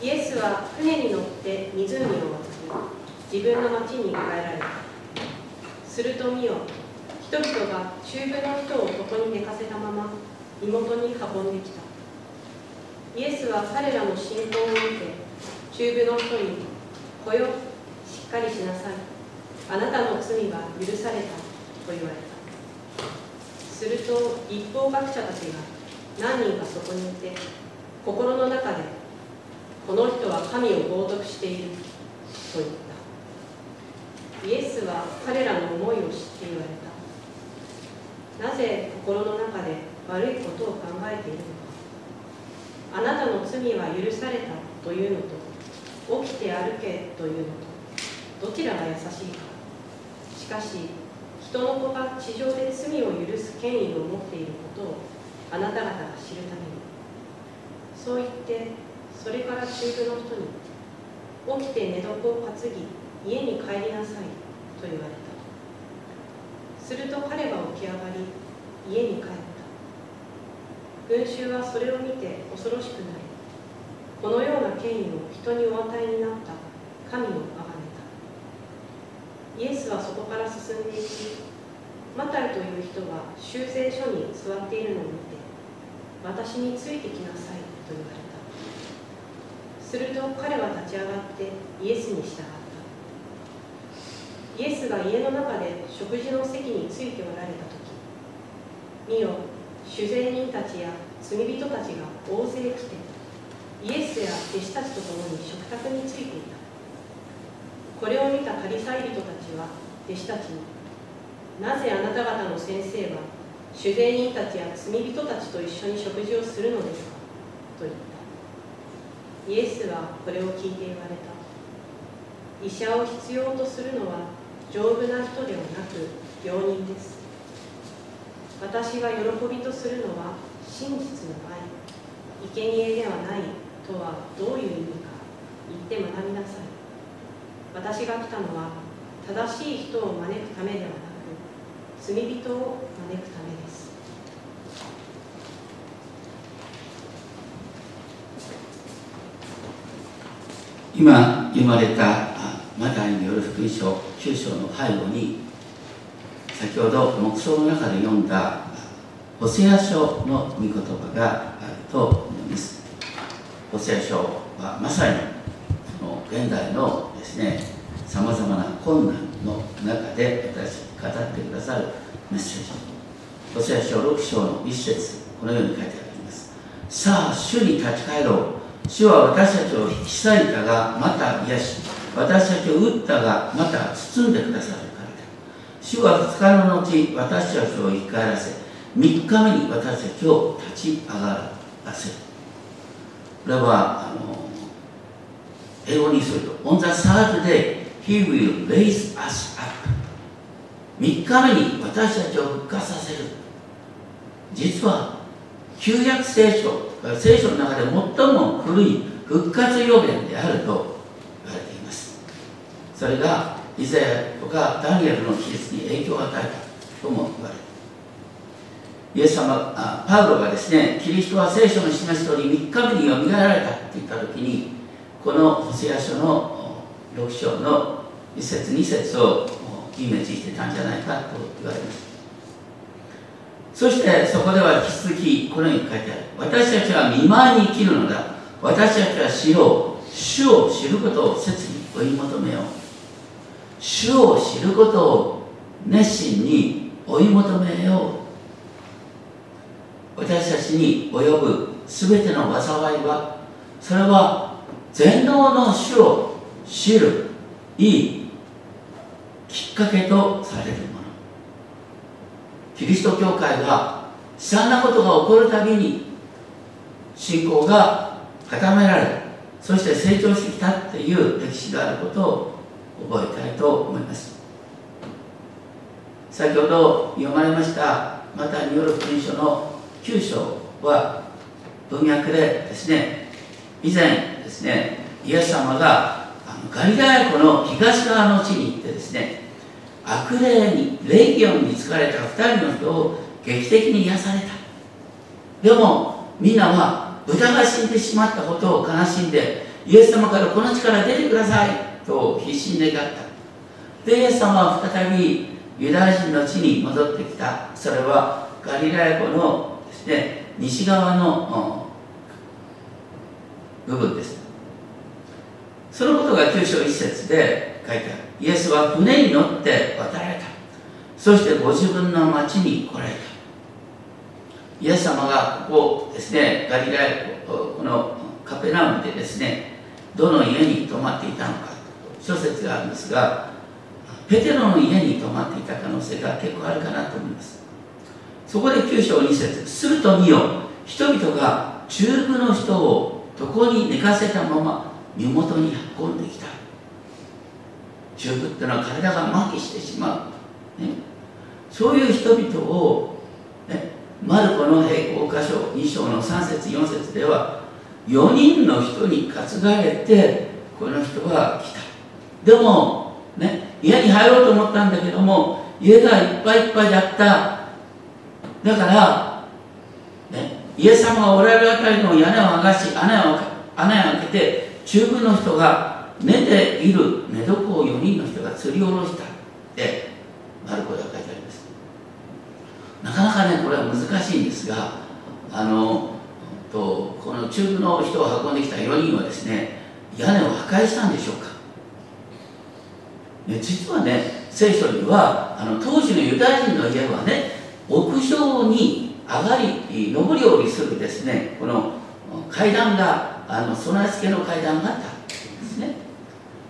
イエスは船に乗って湖を渡り自分の町に帰られた。すると見よ人々が中部の人をここに寝かせたまま身元に運んできた。イエスは彼らの信仰を受け中部の人に「来よしっかりしなさい。あなたの罪は許された」と言われた。すると立法学者たちが何人かそこにいて心の中でこの人は神を冒涜していると言った。イエスは彼らの思いを知って言われた。なぜ心の中で悪いことを考えているのか。あなたの罪は許されたというのと起きて歩けというのとどちらが優しいか。しかし人の子が地上で罪を許す権威を持っていることをあなた方が知るために。そう言ってそれから中部の人に起きて寝床を担ぎ家に帰りなさいと言われた。すると彼は起き上がり家に帰った。群衆はそれを見て恐ろしくなりこのような権威を人にお与えになった。神を崇めた。イエスはそこから進んでいきマタイという人が修正所に座っているのを見て私についてきなさいと言われた。すると彼は立ち上がってイエスに従った。イエスが家の中で食事の席についておられた時見よ主税人たちや罪人たちが大勢来てイエスや弟子たちと共に食卓についていた。これを見たパリサイ人たちは弟子たちになぜあなた方の先生は主税人たちや罪人たちと一緒に食事をするのですか？と言った。イエスはこれを聞いて言われた。医者を必要とするのは丈夫な人ではなく病人です。私が喜びとするのは真実の愛。生贄ではないとはどういう意味か言って学びなさい。私が来たのは正しい人を招くためではなく罪人を招くためです。今読まれたマタイによる福音書9章の背後に先ほど黙想の中で読んだホセア書の御言葉があると思います。ホセア書はまさにその現代のですねさまざまな困難の中で私語ってくださるメッセージ。ホセア書6章の一節このように書いてあります。さあ主に立ち返ろう。主は私たちを引き裂いたがまた癒し私たちを打ったがまた包んでくださるからだ主は2日の後私たちを生き返らせ3日目に私たちを立ち上がらせる。これはあの英語にすると On the third day he will raise us up 3日目に私たちを復活させる。実は旧約聖書聖書の中で最も古い復活予言であると言われています。それがイザヤとかダニエルの記述に影響を与えたとも言われるイエス様あパウロがですねキリストは聖書の示す通り3日目によみがえられたって言った時にこのホセア書の6章の1節2節をイメージしてたんじゃないかと言われます。そしてそこでは引き続きこのように書いてある。私たちは見舞いに生きるのだ。私たちは知ろう主を知ることを切に追い求めよう。主を知ることを熱心に追い求めよう。私たちに及ぶ全ての災いはそれは全能の主を知るいいきっかけとされるものキリスト教会が悲惨なことが起こるたびに信仰が固められそして成長してきたっていう歴史があることを覚えたいと思います。先ほど読まれましたまたによる福音書の9章は文脈でですね以前ですねイエス様がガリラヤ湖の東側の地に行ってですね悪霊にレギオンに疲れた2人の人を劇的に癒された。でもみんなは豚が死んでしまったことを悲しんでイエス様からこの地から出てくださいと必死に願った。でイエス様は再びユダヤ人の地に戻ってきた。それはガリラヤ湖のですね西側の部分です。そのことが9章1節で書いてある。イエスは船に乗って渡られた。そしてご自分の町に来られた。イエス様がここですねガリラヤ湖このカペナウムでですねどの家に泊まっていたのか。諸説があるんですがペテロの家に泊まっていた可能性が結構あるかなと思います。そこで9章2節すると見よ人々が中部の人を床に寝かせたまま身元に運んできた。中部っていうのは体が麻痺してしまう、ね、そういう人々を、ね、マルコの平行箇所2章の3節4節では4人の人に担がれてこの人は来た。でもね家に入ろうと思ったんだけども家がいっぱいいっぱいだった。だから、ね、イエス様がおられるあたりの屋根を剥がし穴を穴を開けて中部の人が寝ている寝床を4人の人が釣り下ろしたってマルコでは書いてあります。なかなかねこれは難しいんですがあのとこの中部の人を運んできた4人はですね屋根を破壊したんでしょうか、ね、実はね聖書にはあの当時のユダヤ人の家はね屋上に上がり上り下りするですねこの階段があの備え付けの階段があった。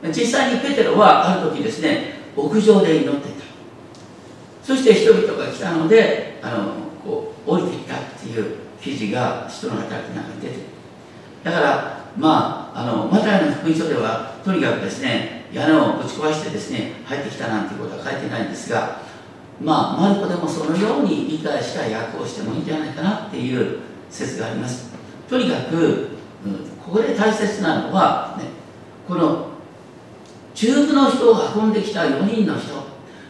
実際にペテロはある時ですね屋上で祈っていた。そして人々が来たのであのこう降りてきたっていう記事が人の働きの中に出て。るだからまああのマタイの福音書ではとにかくですね屋根をぶち壊してですね入ってきたなんていうことは書いてないんですがまあマルコでもそのように理解した訳をしてもいいんじゃないかなっていう説があります。とにかく、うん、ここで大切なのは、ね、この中部の人を運んできた4人の人。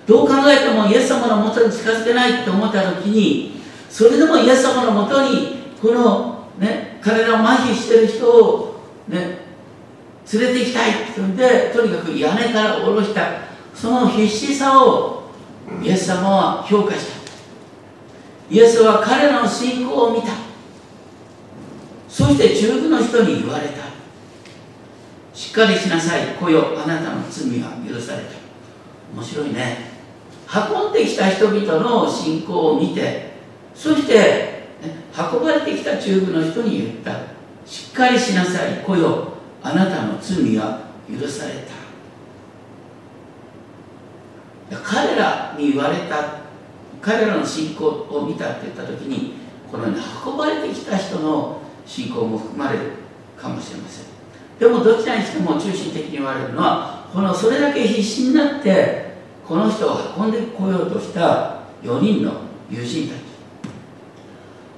どう考えてもイエス様のもとに近づけないって思った時にそれでもイエス様のもとにこの、ね、彼らを麻痺してる人を、ね、連れて行きたいって言うんでとにかく屋根から下ろした。その必死さをイエス様は評価した。イエスは彼の信仰を見た。そして中部の人に言われた。しっかりしなさい。来よあなたの罪は許された面白いね。運んできた人々の信仰を見てそして、ね、運ばれてきた中部の人に言った。しっかりしなさい。来よあなたの罪は許された。彼らに言われた彼らの信仰を見たって言った時にこの、ね、運ばれてきた人の信仰も含まれるかもしれません。でもどちらにしても中心的に言われるのはこのそれだけ必死になってこの人を運んでこようとした4人の友人たち。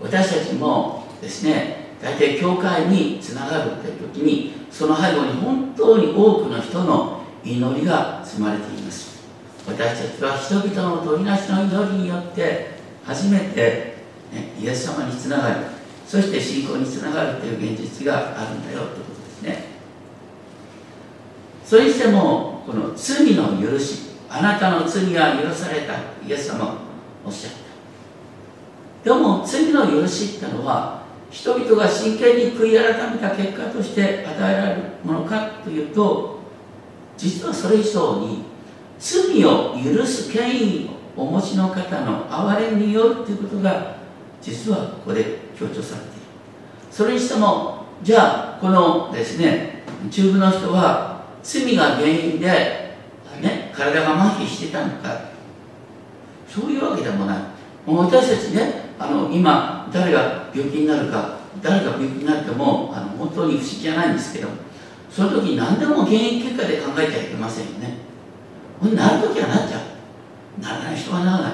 私たちもですね大体教会につながるっていう時にその背後に本当に多くの人の祈りが積まれています。私たちは人々の取りなしの祈りによって初めて、ね、イエス様につながるそして信仰につながるという現実があるんだよということですね。それにしてもこの罪の許しあなたの罪は許されたイエス様おっしゃった。でも罪の許しってのは人々が真剣に悔い改めた結果として与えられるものかというと実はそれ以上に罪を許す権威をお持ちの方の憐れみによるということが実はここで強調されている。それにしてもじゃあこのですね中部の人は罪が原因で、ね、体が麻痺してたのか。そういうわけでもない。私たちねあの今誰が病気になるか誰が病気になってもあの本当に不思議じゃないんですけどその時何でも原因結果で考えちゃいけませんよね。なる時はなっちゃう。ならない人はならない。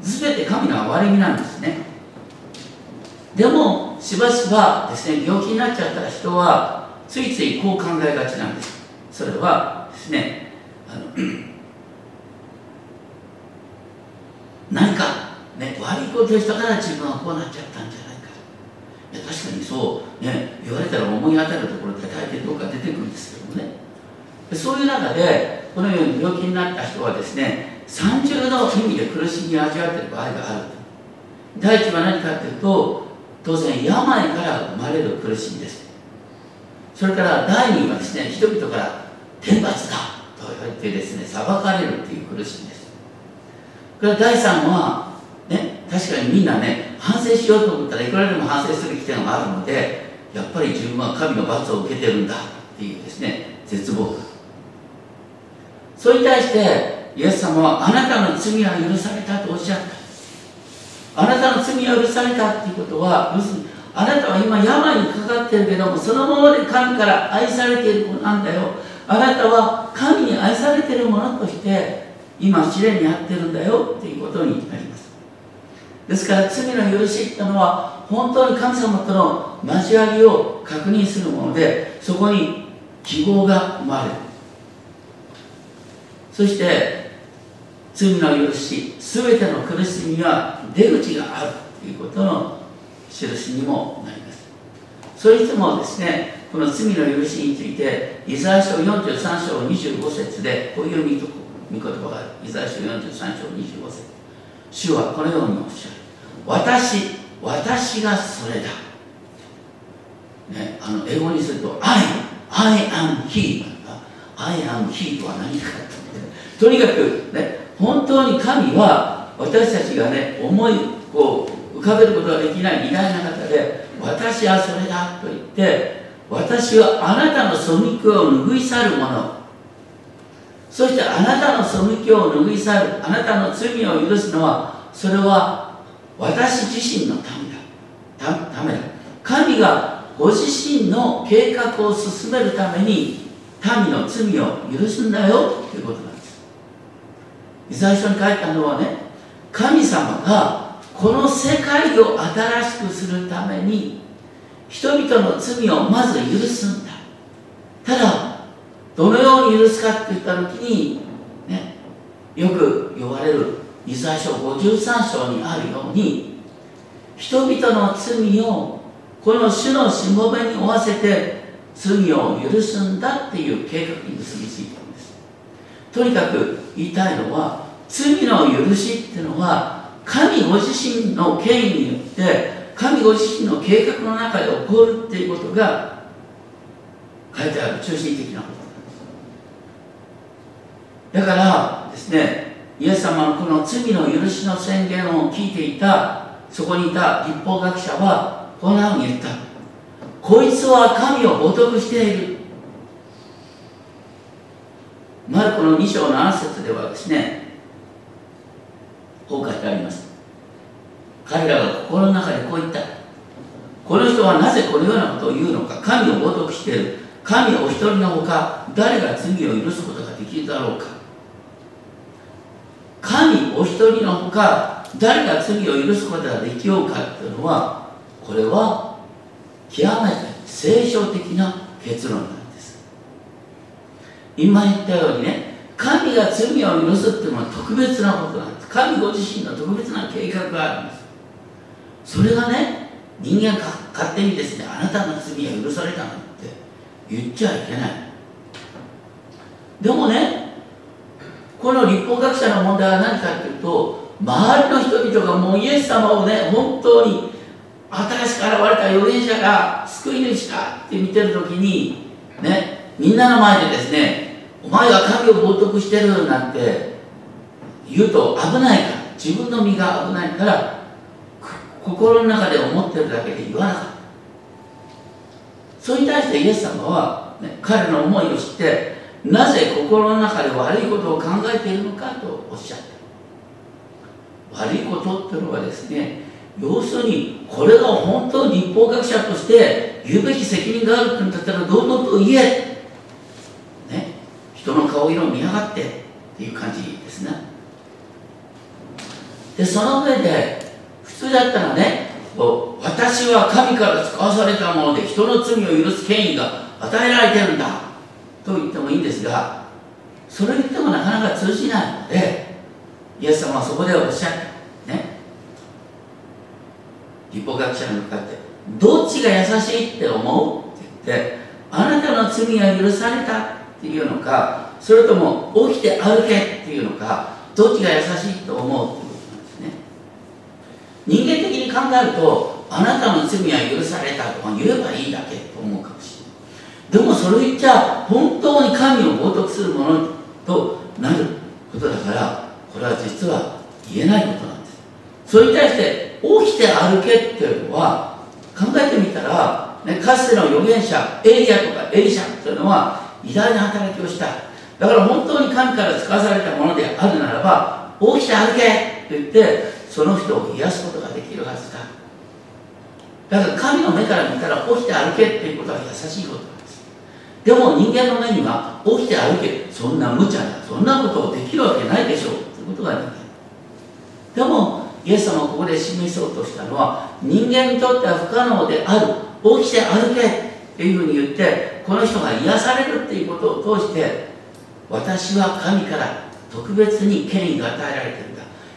全て神の憐れみなんですね。でもしばしばですね病気になっちゃった人はついついこう考えがちなんですそれはですねあの 何かね、悪いことをしたから自分はこうなっちゃったんじゃないか。確確かにそう、ね、言われたら思い当たるところで大抵どうか出てくるんですけどもね。そういう中でこのように病気になった人はですね三重の意味で苦しみを味わっている場合がある第一は何かというと当然病から生まれる苦しみです。それから第二はですね人々から天罰だと言われてですね裁かれるという苦しみです。これ第三はね確かにみんなね反省しようと思ったらいくらでも反省する起点があるのでやっぱり自分は神の罰を受けてるんだっていうですね絶望それに対してイエス様はあなたの罪は許されたとおっしゃった。あなたの罪は許されたっていうことは要するにあなたは今病にかかってるけどもそのままで神から愛されている子なんだよ。あなたは神に愛されているものとして今試練に遭ってるんだよっていうことになります。ですから罪の許しってのは本当に神様との交わりを確認するものでそこに希望が生まれる。そして罪の許し全ての苦しみには出口があるということの印にもなります。それいつもですねこの罪の許しについてイザヤ書43章25節でこういう御言葉がある。イザヤ書43章25節。主はこのようにおっしゃる。私私がそれだ、ね、あの英語にすると I, I am He I am He とは何かとにかくね本当に神は私たちがね思いこう浮かべることができない偉大な方で私はそれだと言って私はあなたの背きを拭い去るもの。そしてあなたの背きを拭い去るあなたの罪を許すのはそれは私自身のためだ。ためだ。神がご自身の計画を進めるために民の罪を許すんだよということなんです。イザヤ書に書いたのはね神様がこの世界を新しくするために人々の罪をまず許すんだ。ただどのように許すかって言った時にねよく呼ばれるイザヤ書53章にあるように人々の罪をこの主のしもべに負わせて罪を許すんだっていう計画に結びついてるんです。とにかく言いたいのは罪の許しっていうのは神ご自身の権威によって神ご自身の計画の中で起こるっていうことが書いてある中心的なことなんです。だからですねイエス様のこの罪の許しの宣言を聞いていたそこにいた立法学者はこんなふうに言った。こいつは神を冒涜している。マルコの2章の7節ではですねこう書いてあります。彼らが心の中でこう言った。この人はなぜこのようなことを言うのか。神を冒涜している。神お一人のほか誰が罪を許すことができるだろうか。神お一人のほか誰が罪を許すことができようかっていうのはこれは極めて聖書的な結論なんです。今言ったようにね神が罪を許すっていうのは特別なことなんです。神ご自身の特別な計画があるんです。それがね人間が勝手にですねあなたの罪は許されたなんて言っちゃいけない。でもねこの立法学者の問題は何かっていうと周りの人々がもうイエス様をね本当に新しく現れた預言者が救い主かって見てる時にねみんなの前でですねお前は神を冒涜してるなんて言うと危ないから自分の身が危ないから心の中で思ってるだけで言わなかった。それに対してイエス様は、ね、彼の思いを知ってなぜ心の中で悪いことを考えているのかとおっしゃって悪いことっていうのはですね要するにこれが本当に立法学者として言うべき責任があるってんだったら堂々と言え、ね、人の顔色を見やがってっていう感じですねでその上で普通だったらね私は神から使わされたもので人の罪を許す権威が与えられてるんだと言ってもいいんですがそれ言ってもなかなか通じないのでイエス様はそこでおっしゃった。ね。立法学者の向かってどっちが優しいって思う？って言ってあなたの罪は許された。っていうのかそれとも起きて歩け？っていうのかどっちが優しいと思うっていうことなんですね人間的に考えるとあなたの罪は許されたとか言えばいいだけと思うかもしれない。でもそれ言っちゃ本当に神を冒涜するものとなることだからこれは実は言えないことなんです。それに対して起きて歩けっていうのは考えてみたら、ね、かつての預言者エリアとかエリシャというのは偉大な働きをした。だから本当に神から使わされたものであるならば起きて歩けと言ってその人を癒すことができるはずだ。だから神の目から見たら起きて歩けっていうことは優しいことなんです。でも人間の目には起きて歩けそんな無茶なそんなことをできるわけないでしょうということができる。でもイエス様がここで示そうとしたのは人間にとっては不可能である起きて歩けっていうふうに言ってこの人が癒されるっていうことを通して私は神から特別に権威が与えられてる。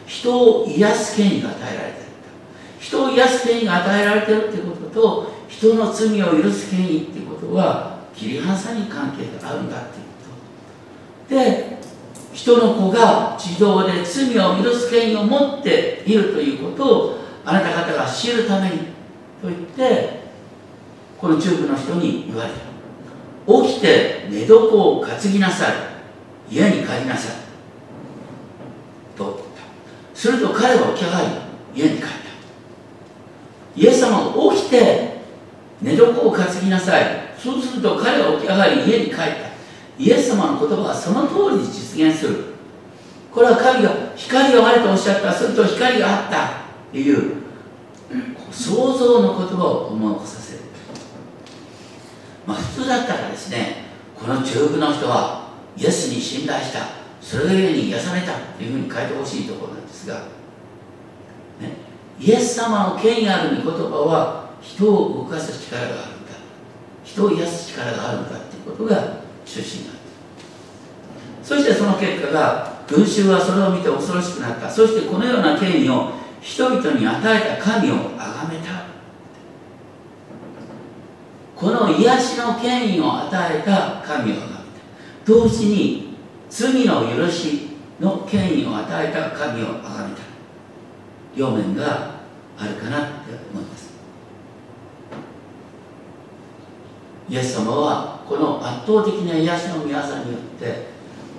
人を癒す権威が与えられてる人を癒す権威が与えられてるっていうことと人の罪を許す権威っていうことは切り離さに関係があるんだっていうことで人の子が自動で罪を許す権威を持っているということをあなた方が知るためにと言ってこの中部の人に言われた。起きて寝床を担ぎなさい。家に帰りなさい。とすると彼は起き上がり家に帰った。イエス様が起きて寝床を担ぎなさい。そうすると彼は起き上がり家に帰った。イエス様の言葉はその通りに実現する。これは神が光があるとおっしゃったすると光があったっていう。想像の言葉を思い起こさせる。まあ普通だったらですねこの中部の人はイエスに信頼した。それがゆえに癒されたっていうふうに書いてほしいところなんが、ね、イエス様の権威ある御言葉は人を動かす力があるんだ人を癒す力があるんだっていうことが中心なんですそしてその結果が群衆はそれを見て恐ろしくなった。そしてこのような権威を人々に与えた神を崇めた。この癒しの権威を与えた神を崇めた。同時に罪の許しの権威を与えた神を崇めた両面があるかなって思います。イエス様はこの圧倒的な癒しの御業によって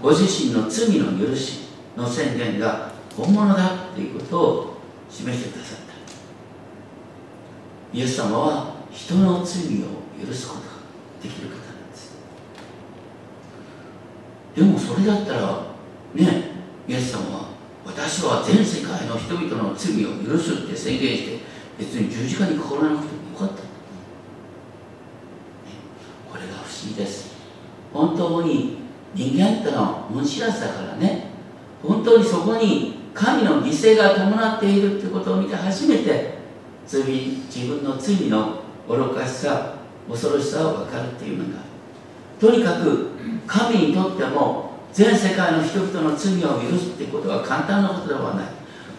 ご自身の罪の許しの宣言が本物だということを示してくださった。イエス様は人の罪を許すことができる方なんです。でもそれだったらねイエス様は私は全世界の人々の罪を許すって宣言して別に十字架にかからなくてもよかった。これが不思議です。本当に人間ってのは恩知らずだからね。本当にそこに神の犠牲が伴っているってことを見て初めて罪自分の罪の愚かしさ恐ろしさを分かるっていうのがとにかく神にとっても全世界の人々の罪を許すってことは簡単なことではない。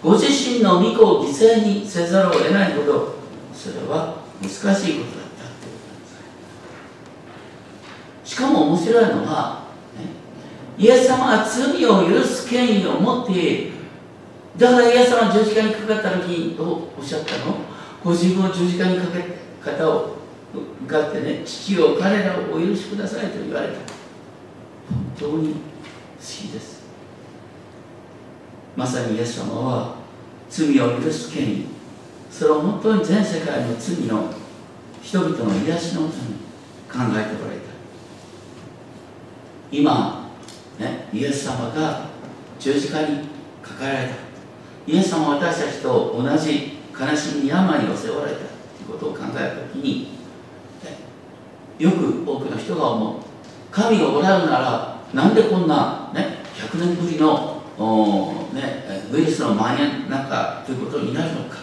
ご自身の御子を犠牲にせざるを得ないほどそれは難しいことだった。ってことなんですしかも面白いのは、ね、イエス様は罪を許す権威を持っているだからイエス様は十字架にかかった時にどうおっしゃったの？ご自分を十字架にかけ方を向かってね父を彼らをお許しくださいと言われた。本当に不思議です。まさにイエス様は罪を許す権威それを本当に全世界の罪の人々の癒しのために考えておられた。今、ね、イエス様が十字架にかかられた。イエス様は私たちと同じ悲しみに病を背負われたということを考えた時によく多くの人が思う。神がおられるならなんでこんな、ね、100年ぶりのね、ウイルスの蔓延なんかということになるのか。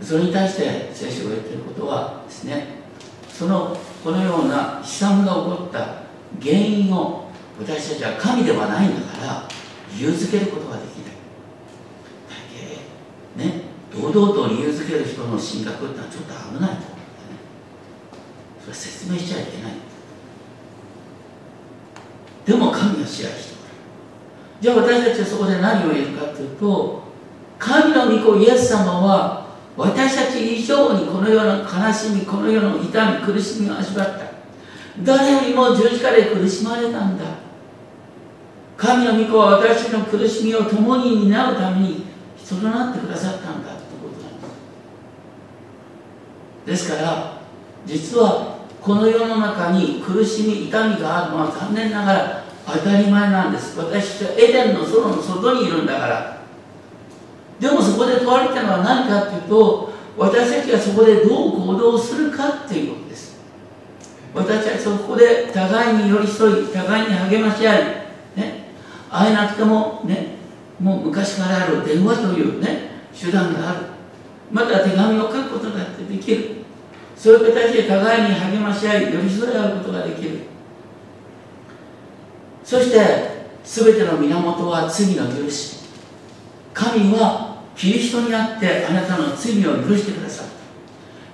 それに対して聖書が言っていることはですねそのこのような悲惨が起こった原因を私たちは神ではないんだから理由づけることができない。だけね堂々と理由づける人の神格ってのはちょっと危ないと思うんだよね。それは説明しちゃいけない。でも神は支配しておるじゃあ私たちはそこで何を言うかというと神の御子イエス様は私たち以上にこの世の悲しみこの世の痛み苦しみを味わった。誰よりも十字架で苦しまれたんだ。神の御子は私の苦しみを共に担うために人となってくださったんだということなんです。ですから実はこの世の中に苦しみ痛みがあるのは残念ながら当たり前なんです。私はエデンの園の外にいるんだから。でもそこで問われたのは何かっていうと私たちがそこでどう行動するかっていうことです。私たちそこで互いに寄り添い互いに励まし合い、ね、会えなくてもね。もう昔からある電話というね手段がある。また手紙を書くことだってできる。そういう形で互いに励まし合い寄り添い合うことができる。そして全ての源は罪の許し。神はキリストにあってあなたの罪を許してくださる。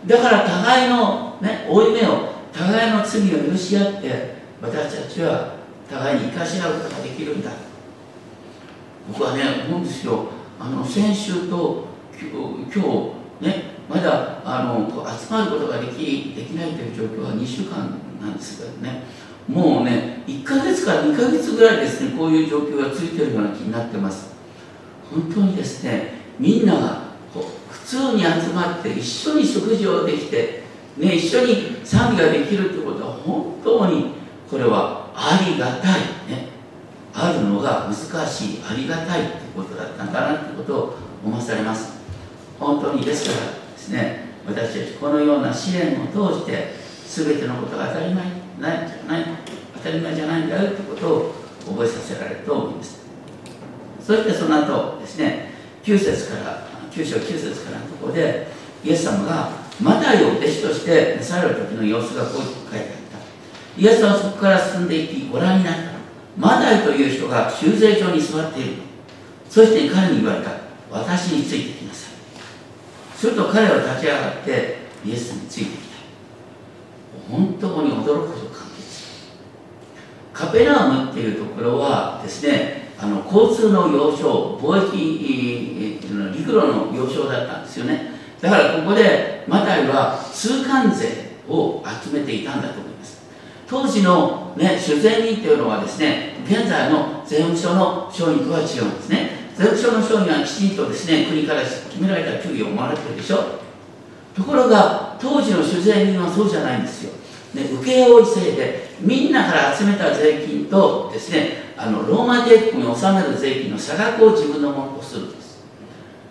だから互いの、ね、負い目を互いの罪を許し合って私たちは互いに生かし合うことができるんだ。僕はね思うんですよ。あの先週と今日ねまだあの集まることができできないという状況は2週間なんですけどね。もうね1ヶ月から2ヶ月ぐらいですねこういう状況がついてるような気になってます。本当にですねみんなが普通に集まって一緒に食事をできて、ね、一緒に賛美ができるということは本当にこれはありがたい、ね、あるのが難しいありがたいということだったんだなということを思わされます。本当にですからですね私たちこのような試練を通して全てのことが当たり前ないじゃない当たり前じゃないんだよということを覚えさせられると思います。そしてその後ですね9節から9章9節からのところでイエス様がマタイを弟子として召さる時の様子がこう書いてあった。イエスはそこから進んでいきご覧になった。マタイという人が修税所に座っている。そして彼に言われた。私についてきなさい。すると彼は立ち上がってイエスについてきた。本当に驚くほど感激カペナームっていうところはですねあの交通の要衝貿易陸路の要衝だったんですよね。だからここでマタイは通関税を集めていたんだと思います。当時の、ね、主税人っていうのはですね現在の税務署の商人とは違うんですね。税務署の商人はきちんとですね国から決められた給与をもらってるでしょ。ところが当時の主税人はそうじゃないんですよ、ね、請負制でみんなから集めた税金とですねあのローマ帝国に納める税金の差額を自分のものとするんです。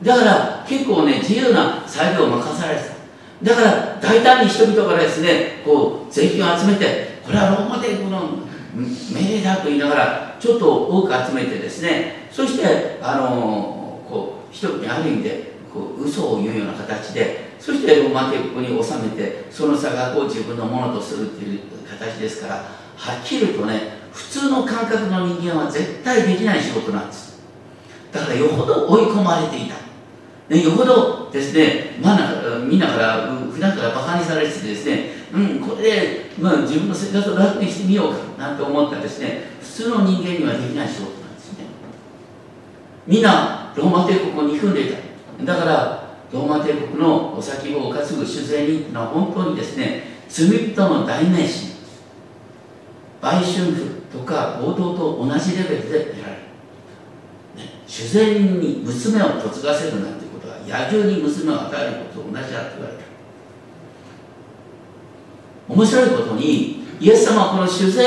だから結構ね自由な裁量を任されてた。だから大胆に人々からですねこう税金を集めてこれはローマ帝国の命令だと言いながらちょっと多く集めてですねそしてあのこう人にある意味でこう嘘を言うような形でそしてローマ帝国に納めてその差額を自分のものとするっていう形ですからはっきりとね普通の感覚の人間は絶対できない仕事なんです。だからよほど追い込まれていた、ね、よほどですね、まあ、みんなから普段からバカにされててですねうんこれで、まあ、自分の生活を楽にしてみようかなんて思ったですね普通の人間にはできない仕事。みんなローマ帝国を憎んでいた。だからローマ帝国のお先を担ぐ主税人というのは本当にですね罪人の代名詞売春婦とか強盗と同じレベルで得られる、ね、主然に娘を嫁がせるなんてことは野獣に娘を与えることと同じだと言われた。面白いことにイエス様はこの酒税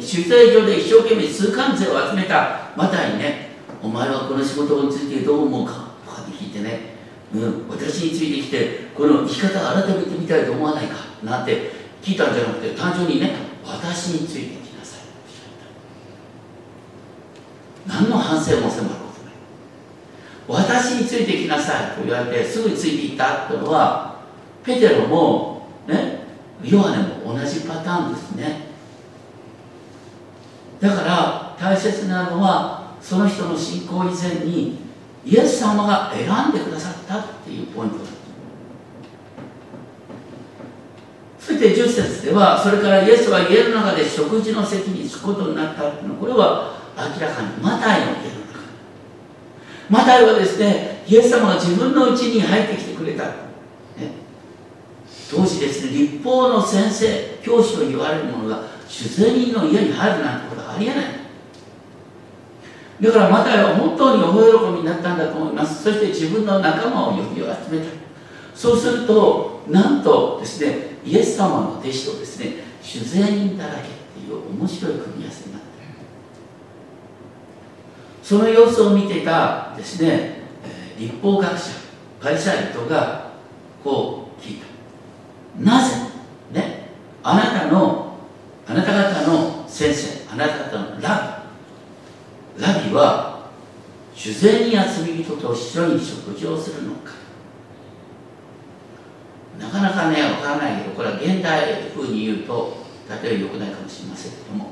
酒税所で一生懸命数関税を集めた。マタイにねお前はこの仕事についてどう思うか？とかって聞いてね、うん、私についてきてこの生き方改めてみたいと思わないか？なんて聞いたんじゃなくて単純にね私についてきなさい。何の反省も迫ることない私についてきなさい。と言われてすぐについていったというのはペテロもねヨハネも同じパターンですね。だから大切なのはその人の信仰以前にイエス様が選んでくださったっていうポイントだそして10節ではそれからイエスは家の中で食事の席に着くことになったっていうのはこれは明らかにマタイの家の中マタイはですねイエス様が自分のうちに入ってきてくれた、ね、当時ですね立法の先生教師と言われる者が主税人の家に入るなんてことはありえない。だからマタイは本当にお喜びになったんだと思います。そして自分の仲間を呼び集めた。そうするとなんとですねイエス様の弟子とですね主税人だらけっていう面白い組み合わせになってその様子を見てたですね立法学者パリサイ人がこう聞いた。なぜ？ね？あなたのあなた方の先生あなた方のラビラビは主税人や罪人と一緒に食事をするのか。なかなかねわからないけどこれは現代風に言うと例えば良くないかもしれませんけども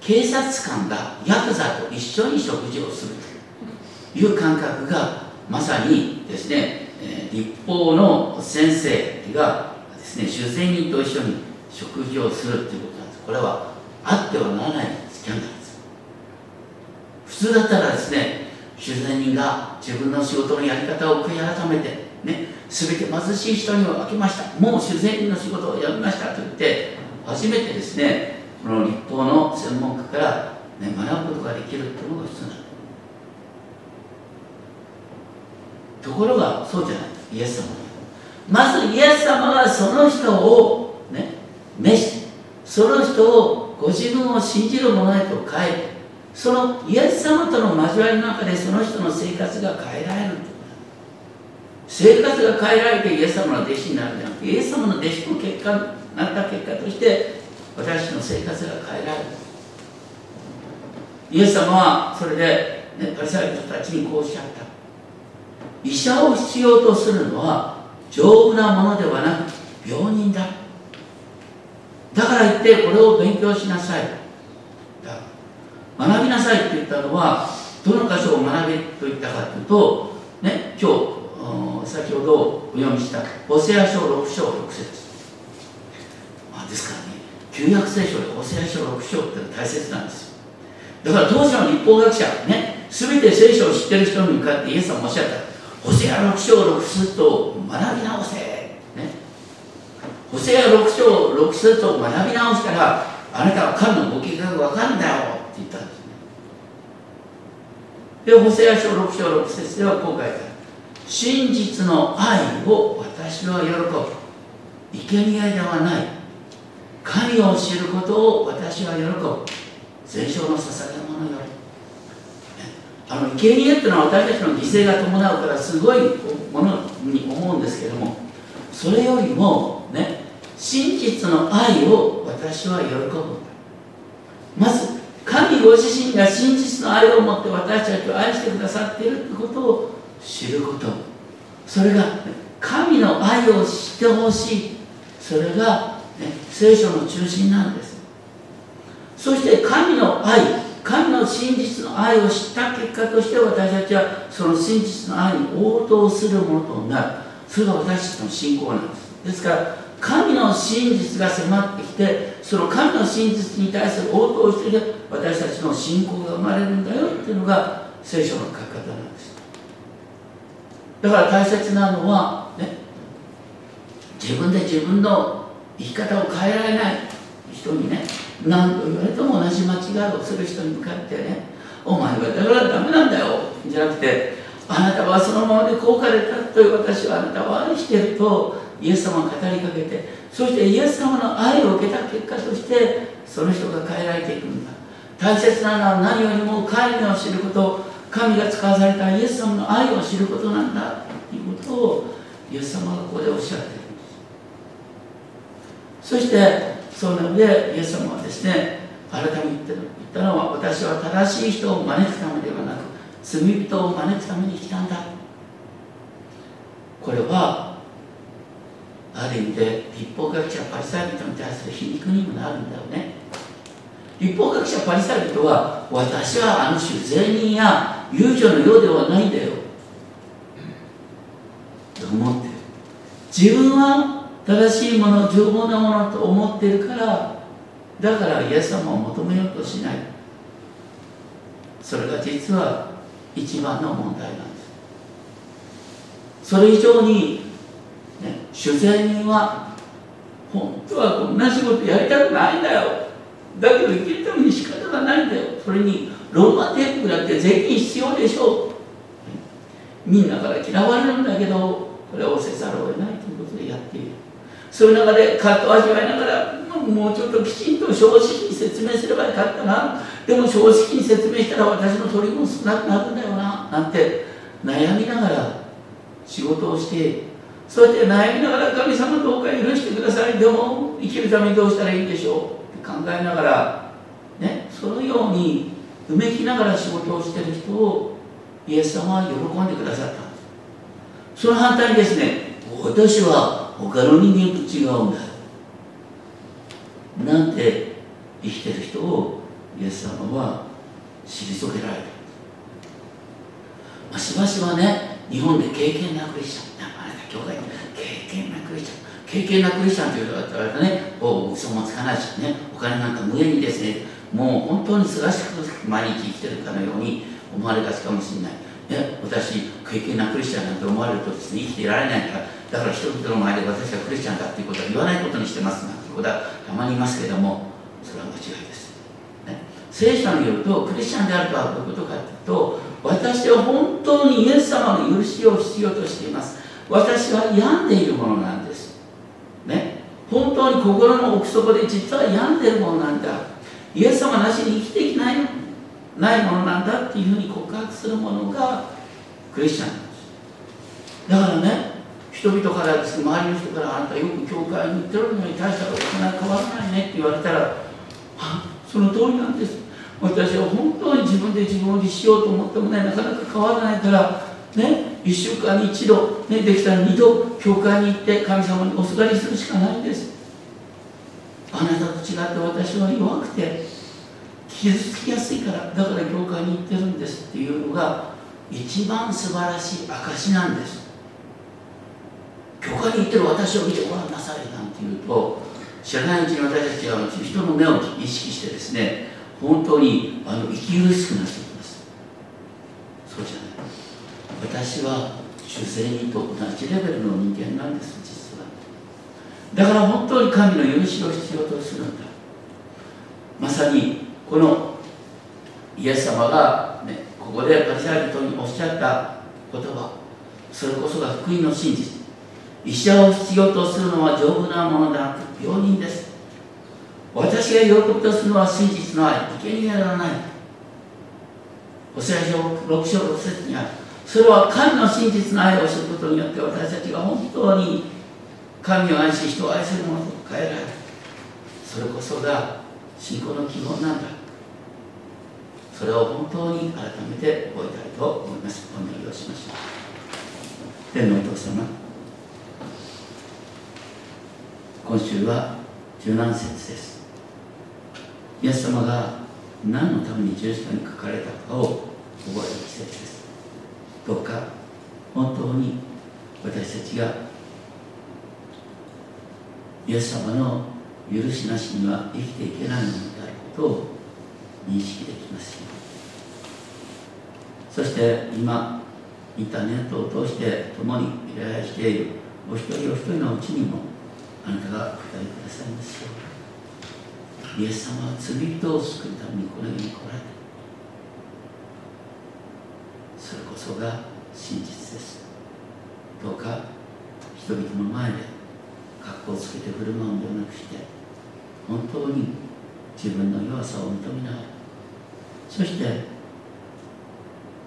警察官がヤクザと一緒に食事をするという感覚がまさにですね、え立法の先生がですね主税人と一緒に食事をするということなんです。これはあってはならないスキャンダルです普通だったらですね主税人が自分の仕事のやり方を悔い改めてね全て貧しい人には分けました。もう主税人の仕事をやめましたと言って初めてですねこの立法の専門家から、ね、学ぶことができるというのが必要なんところがそうじゃない。イエス様。まずイエス様がその人をね召してその人をご自分を信じる者へと変えてそのイエス様との交わりの中でその人の生活が変えられる生活が変えられてイエス様の弟子になるじゃなくてイエス様の弟子の結果なった結果として私の生活が変えられる。イエス様はそれで、ね、パリサイ人たちにこうおっしゃった医者を必要とするのは丈夫なものではなく病人だ。だから言ってこれを勉強しなさい。学びなさいって言ったのはどの箇所を学べと言ったかというと、ね、今日先ほどお読みしたホセア書6章6節、まあ、ですからね旧約聖書でホセア書6章って大切なんですよ。だから当時の立法学者ね全て聖書を知ってる人に向かってイエス様おっしゃった。ホセア6章6節と学び直せ、ね、ホセア6章6節を学び直したらあなたは神のご計画が分かるんだよって言ったんですねでホセア書6章6節ではこう書いてある真実の愛を私は喜ぶ。生贄ではない神を知ることを私は喜ぶ。全焼の捧げ物よりあの生贄っていうのは私たちの犠牲が伴うからすごいものに思うんですけどもそれよりもね真実の愛を私は喜ぶ。まず神ご自身が真実の愛を持って私たちを愛してくださっているとい。うことを知ることそれが神の愛を知ってほしい。それが、ね、聖書の中心なんです。そして神の愛神の真実の愛を知った結果として私たちはその真実の愛に応答するものとなる。それが私たちの信仰なんです。ですから神の真実が迫っててその神の真実に対する応答をしてる私たちの信仰が生まれるんだよっていうのが聖書の書き方なんです。だから大切なのはね自分で自分の生き方を変えられない人にね何度言われても同じ間違いをする人に向かってねお前はだからダメなんだよじゃなくてあなたはそのままでこうかれたという私はあなたを愛してるとイエス様が語りかけてそしてイエス様の愛を受けた結果としてその人が変えられていくんだ。大切なのは何よりも神を知ること。神が使わされたイエス様の愛を知ることなんだ。ということをイエス様がここでおっしゃっているんです。そしてそうなのでイエス様はですね改めて言ったのは私は正しい人を招くためではなく罪人を招くために来たんだ。これはある意味で立法学者パリサイ人に対する皮肉にもなるんだよね。立法学者パリサイ人は私はあの種善人や遊女のようではないんだよ。と思ってる。自分は正しいもの丈夫なものと思ってるからだからイエス様を求めようとしない。それが実は一番の問題なんです。それ以上に、主税人は本当はこんな仕事やりたくないんだよ。だけど生きるために仕方がないんだよ。それにローマ帝国だって税金必要でしょう。みんなから嫌われるんだけどこれをせざるを得ないということでやっている。そういう中で葛藤を味わいながらもうちょっときちんと正直に説明すればよかったな。でも正直に説明したら私の取り分少なくなるんだよな。なんて悩みながら仕事をしてそうやって悩みながら神様どうか許してください。でも生きるためにどうしたらいいんでしょうって考えながらねそのようにうめきながら仕事をしてる人をイエス様は喜んでくださった。その反対にですね私は他の人間と違うんだ。なんて生きてる人をイエス様は退けられた、まあ、しばしばね日本で経験なクリスチャンあなた。教会経験なクリスチャン経験なクリスチャンという方はね。こう嘘もつかないしね。お金なんか無縁にですね。もう本当にすがしく毎日生きてるかのように思われがちかもしれない、ね、私経験なクリスチャンなんて思われるとですね生きていられないから。だから人々の前で私はクリスチャンだっていうことは言わないことにしてますなんてことはたまにいますけどもそれは間違いです、ね、聖書によるとクリスチャンであるとはどういうことかというと私は本当にイエス様の許しを必要としています。私は病んでいるものなんです。ね。本当に心の奥底で実は病んでるものなんだ。イエス様なしに生きていけないないものなんだっていうふうに告白するものがクリスチャンなんです。だからね人々からです。周りの人からあなたよく教会に行ってるのに大したこと変わらないねって言われたらあその通りなんです。私は本当に自分で自分を律しようと思ってもねなかなか変わらないからね。1週間に1度、ね、できたら2度教会に行って神様におす。がりす。るしかないんです。あなたと違って私は弱くて傷つきやす。いからだから教会に行ってるんです。っていうのが一番素晴らしい証なんです。教会に行ってる私を見てごらんなさいなんていうと知らないうちに私たちは人の目を意識してです。ね本当にあの息苦しくなってきます。そうじゃない私は主税人と同じレベルの人間なんです実はだから本当に神の許しを必要とするんだまさにこのイエス様が、ね、ここでパリサイ人におっしゃった言葉それこそが福音の真実医者を必要とするのは丈夫なものでなく病人です。私が喜びとするのは真実の愛生贄ならないお世話書6章6節にある。それは神の真実の愛を知ることによって私たちが本当に神を愛し人を愛するものと変えられる。それこそが信仰の基本なんだ。それを本当に改めて覚えたいと思います。お願いをしましょう。天のお父様。今週は17節です。イエス様が何のために十字架に書かれたかを覚える季節です。どうか本当に私たちがイエス様の許しなしには生きていけないのであることを認識できます。そして今インターネットを通して共に依頼しているお一人お一人のうちにもあなたがお答えくださいますようイエス様は罪人を救うためにこの世に来られた。そが真実です。どうか人々の前で格好をつけて振る舞うんではなくして本当に自分の弱さを認めながらそして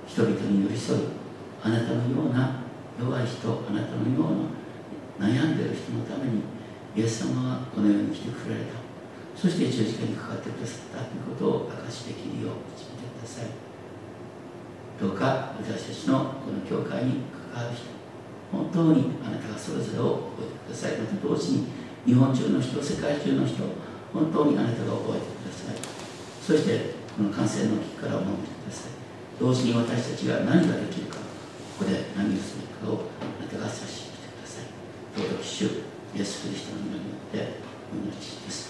人々に寄り添いあなたのような弱い人あなたのような悩んでいる人のためにイエス様はこの世に来てくれた。そして十字架にかかってくださったということを明かしできるよう導いてください。どうか私たちのこの教会に関わる人本当にあなたがそれぞれを覚えてください。また同時に日本中の人世界中の人本当にあなたが覚えてください。そしてこの感染の危機から守ってください。同時に私たちが何ができるかここで何をするかをあなたが指ししてください。尊き主イエス・キリストの皆によってお祈りします。